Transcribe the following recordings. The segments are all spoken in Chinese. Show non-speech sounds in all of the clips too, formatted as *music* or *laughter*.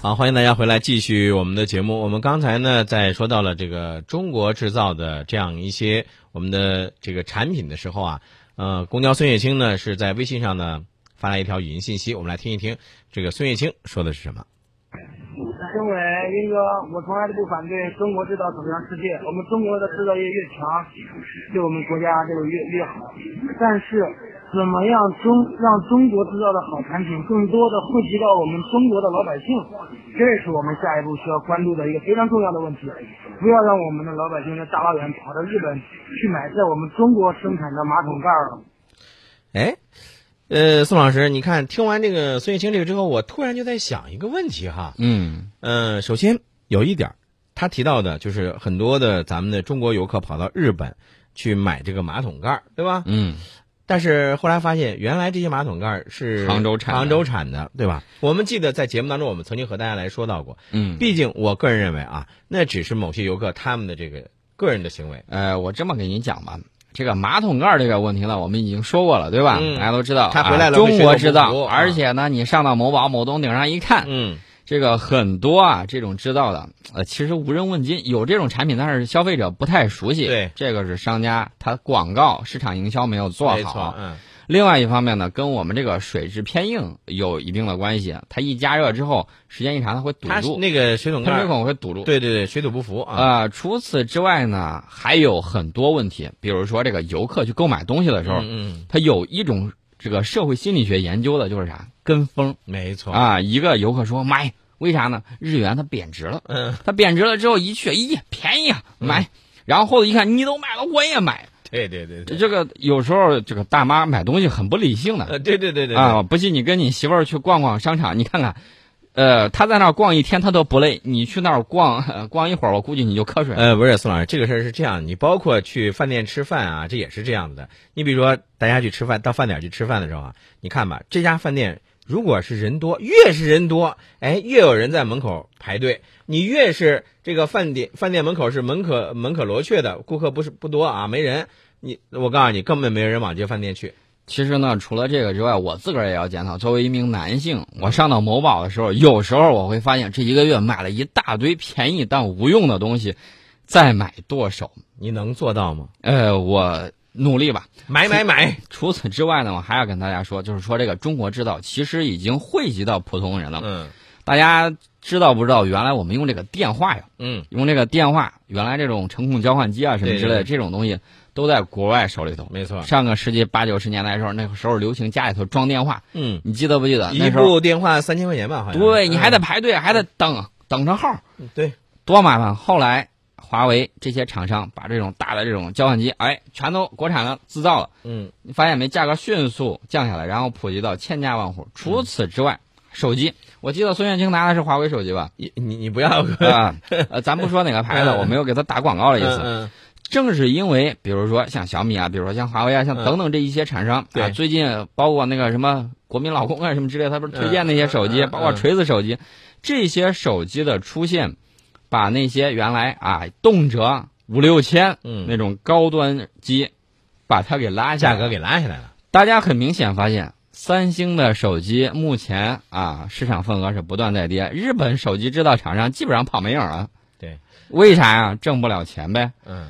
好，欢迎大家回来继续我们的节目。我们刚才呢，在说到了这个中国制造的这样一些我们的这个产品的时候啊，呃，公交孙叶青呢是在微信上呢发来一条语音信息，我们来听一听这个孙叶青说的是什么。身为一个，我从来都不反对中国制造走向世界，我们中国的制造业越强，对我们国家这个越越好。但是，怎么样中让中国制造的好产品更多的惠及到我们中国的老百姓，这是我们下一步需要关注的一个非常重要的问题。不要让我们的老百姓在大老远跑到日本去买在我们中国生产的马桶盖了。哎。呃，宋老师，你看，听完这个孙玉清这个之后，我突然就在想一个问题哈。嗯呃，首先有一点儿，他提到的就是很多的咱们的中国游客跑到日本去买这个马桶盖儿，对吧？嗯，但是后来发现，原来这些马桶盖儿是杭州产的杭州产的，对吧？我们记得在节目当中，我们曾经和大家来说到过。嗯，毕竟，我个人认为啊，那只是某些游客他们的这个个人的行为。呃，我这么给您讲吧，这个马桶盖这个问题呢，我们已经说过了，对吧？嗯大家都知道，他回来了啊中国制造，而且呢，你上到某宝、某东顶上一看，嗯这个很多啊，这种制造的，呃，其实无人问津，有这种产品，但是消费者不太熟悉。对这个是商家他广告市场营销没有做好。嗯，另外一方面呢，跟我们这个水质偏硬有一定的关系。它一加热之后，时间一长，它会堵住，它那个水桶盖喷水儿，孔会堵住。对对对，水土不服啊。啊、除此之外呢，还有很多问题，比如说这个游客去购买东西的时候，嗯他有一种这个社会心理学研究的就是啥跟风嗯，没错。啊。一个游客说买，为啥呢？日元它贬值了，嗯，它贬值了之后一去，咦，便宜啊，买。然后后头一看，你都买了，我也买。对对对对。这个有时候这个大妈买东西很不理性的呃，对对对对对啊，不信你跟你媳妇儿去逛逛商场，你看看，呃，她在那儿逛一天她都不累，你去那儿逛、呃逛一会儿，我估计你就瞌睡了。呃，不是宋老师，这个事儿是这样，你包括去饭店吃饭啊，这也是这样子的。你比如说，大家去吃饭，到饭点去吃饭的时候啊，你看吧，这家饭店如果是人多，越是人多，哎，越有人在门口排队。你越是这个饭店饭店门口是门可门可罗雀的，顾客不是不多啊，没人，你我告诉你，根本没人往这饭店去。其实呢，除了这个之外，我自个儿也要检讨。作为一名男性，我上到某宝的时候，有时候我会发现，这一个月买了一大堆便宜但无用的东西，再买剁手。你能做到吗？呃，我努力吧。买买买！除此之外呢，我还要跟大家说，就是说这个中国制造其实已经惠及到普通人了。嗯大家知道不知道？原来我们用这个电话呀，嗯，用这个电话，原来这种程控交换机啊什么之类的这种东西，都在国外手里头。没错。上个世纪八九十年代的时候，那个时候流行家里头装电话，嗯，你记得不记得？一部电话三千块钱吧，好像。对你还得嗯排队，还得等等上号，对，多麻烦。后来华为这些厂商把这种大的这种交换机，哎，全都国产了，制造了。嗯你发现没？价格迅速降下来，然后普及到千家万户。除此之外，手机，我记得孙燕青拿的是华为手机吧？你你你不要啊，呃，咱不说哪个牌子，嗯我没有给他打广告的意思。嗯正是因为，比如说像小米啊，比如说像华为啊，像嗯等等这一些厂商、对啊，最近包括那个什么国民老公啊什么之类，他不是推荐那些手机，嗯嗯包括锤子手机，这些手机的出现，把那些原来啊动辄五六千嗯那种高端机，把它给拉下来价格给拉下来了。大家很明显发现，三星的手机目前啊市场份额是不断在跌，日本手机制造厂商基本上跑没影儿了。对，为啥呀？挣不了钱呗。嗯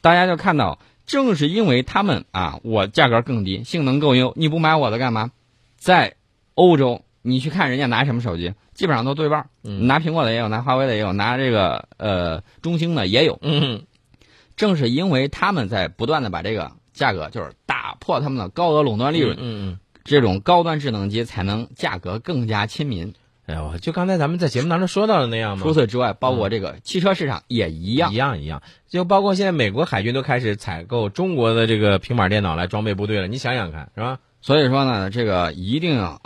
大家就看到，正是因为他们啊，我价格更低，性能更优，你不买我的干嘛？在欧洲，你去看人家拿什么手机，基本上都对半儿，嗯拿苹果的也有，拿华为的也有，拿这个呃中兴的也有。嗯正是因为他们在不断的把这个价格，就是打破他们的高额垄断利润，嗯嗯。这种高端智能机才能价格更加亲民。哎呦，就刚才咱们在节目当中说到的那样嘛，除此之外，包括这个汽车市场也一样一。样一样，就包括现在美国海军都开始采购中国的这个平板电脑来装备部队了，你想想看，是吧？所以说呢，这个一定要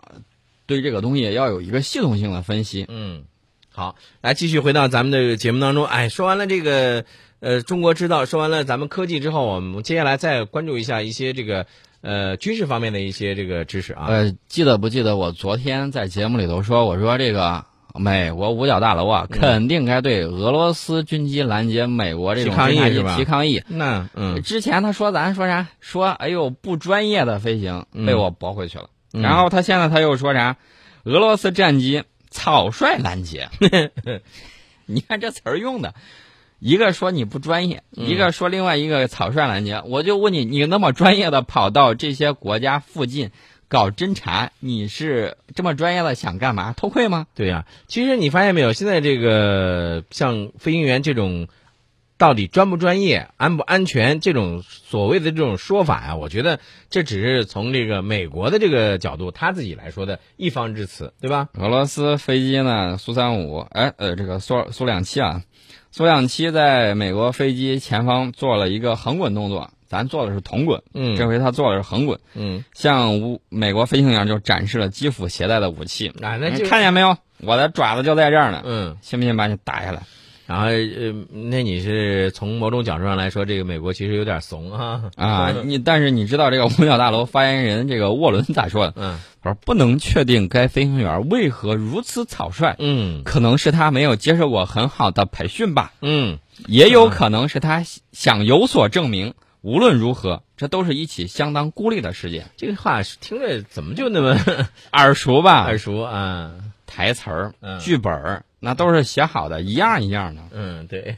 对这个东西要有一个系统性的分析。嗯，好，来继续回到咱们的节目当中。哎，说完了这个呃中国制造，说完了咱们科技之后，我们接下来再关注一下一些这个呃军事方面的一些这个知识啊。呃，记得不记得我昨天在节目里头说，我说这个美国五角大楼啊，嗯肯定该对俄罗斯军机拦截美国这种提抗议侦察机提抗议。那嗯之前他说咱说啥？说哎呦不专业的飞行，嗯被我驳回去了。嗯然后他现在他又说啥？俄罗斯战机草率拦截。*laughs* 你看这词儿用的，一个说你不专业，嗯一个说另外一个草率拦截。我就问你，你那么专业的跑到这些国家附近搞侦查，你是这么专业的想干嘛？偷窥吗？对呀、其实你发现没有，现在这个像飞行员这种，到底专不专业、安不安全这种所谓的这种说法呀、我觉得这只是从这个美国的这个角度他自己来说的一方之词，对吧？俄罗斯飞机呢，苏三五，哎，呃，这个苏苏两七啊，苏两七在美国飞机前方做了一个横滚动作，咱做的是同滚，嗯这回他做的是横滚，嗯，向乌美国飞行员就展示了基辅携带的武器，啊，那就看见没有？我的爪子就在这儿呢，嗯，信不信把你打下来？然后呃，那你是从某种角度上来说，这个美国其实有点怂啊啊，你但是你知道这个五角大楼发言人这个沃伦咋说的？嗯他说不能确定该飞行员为何如此草率，嗯可能是他没有接受过很好的培训吧。嗯，也有可能是他想有所证明。无论如何，这都是一起相当孤立的事件，这个话听着怎么就那么 *laughs* 耳熟吧？耳熟啊？台词儿、嗯剧本儿，那都是写好的，一样一样的。嗯，对。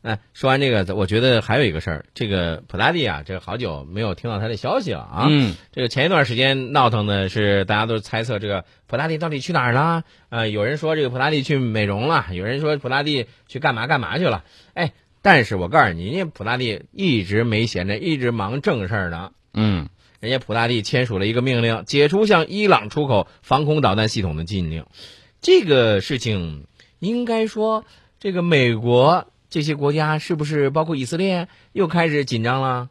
那说完这个，我觉得还有一个事儿，这个普拉蒂啊，这个好久没有听到他的消息了啊。嗯，这个前一段时间闹腾的是，大家都猜测这个普拉蒂到底去哪儿了？呃，有人说这个普拉蒂去美容了，有人说普拉蒂去干嘛干嘛去了。哎，但是我告诉你，人家普拉蒂一直没闲着，一直忙正事儿呢。嗯，人家普拉蒂签署了一个命令，解除向伊朗出口防空导弹系统的禁令。这个事情应该说，这个美国这些国家是不是包括以色列又开始紧张了？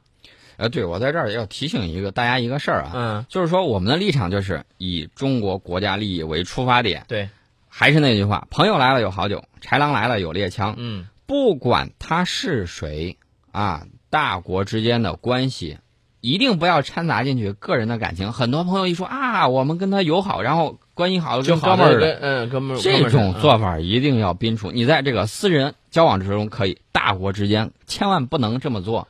呃，对我在这儿要提醒一个大家一个事儿啊，嗯，就是说我们的立场就是以中国国家利益为出发点。对，还是那句话，朋友来了有好酒，豺狼来了有猎枪。嗯不管他是谁啊，大国之间的关系一定不要掺杂进去个人的感情。很多朋友一说啊，我们跟他友好，然后关系好哥们儿的，跟嗯哥们这种做法一定要摒除。你在这个私人交往之中可以，大国之间千万不能这么做。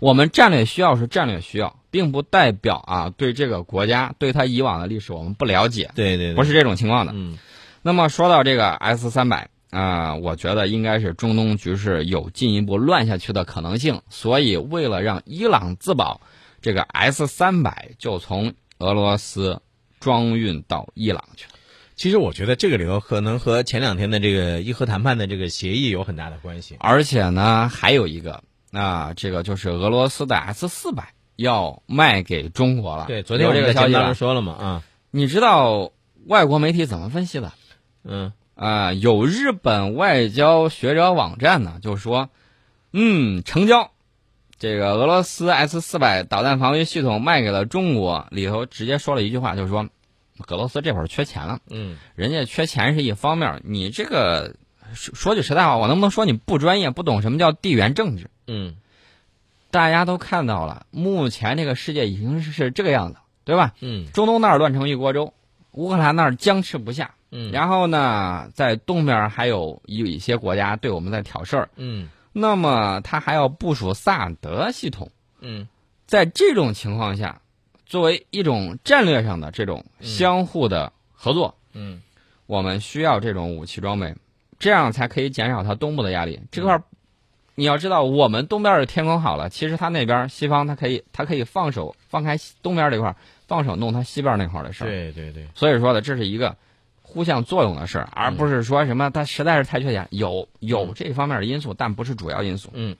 我们战略需要是战略需要，并不代表啊对这个国家对他以往的历史我们不了解，对对对，不是这种情况的。嗯那么说到这个 S 三百啊，我觉得应该是中东局势有进一步乱下去的可能性，所以为了让伊朗自保，这个 S 三百就从俄罗斯装运到伊朗去了。其实我觉得这个理由可能和前两天的这个伊核谈判的这个协议有很大的关系。而且呢，还有一个啊，这个就是俄罗斯的 S 四百要卖给中国了。对，昨天我有这个消息。说了嘛，啊，你知道外国媒体怎么分析的？嗯啊、有日本外交学者网站呢，就说，嗯，成交，这个俄罗斯 S 四百导弹防御系统卖给了中国，里头直接说了一句话，就是说，俄罗斯这会儿缺钱了，嗯。人家缺钱是一方面，你这个说说句实在话，我能不能说你不专业，不懂什么叫地缘政治？嗯。大家都看到了，目前这个世界已经是是这个样子，对吧？嗯。中东那儿乱成一锅粥，乌克兰那儿僵持不下，嗯，然后呢，在东边还有有一些国家对我们在挑事儿，嗯那么他还要部署萨德系统。嗯在这种情况下，作为一种战略上的这种相互的合作，嗯我们需要这种武器装备，这样才可以减少它东部的压力。这块儿，你要知道，我们东边的天空好了，其实他那边西方他可以他可以放手放开西东边这块儿，放手弄他西边那块儿的事儿。对对对，所以说呢，这是一个互相作用的事儿，而不是说什么他实在是太缺钱，有有这方面的因素，但不是主要因素。嗯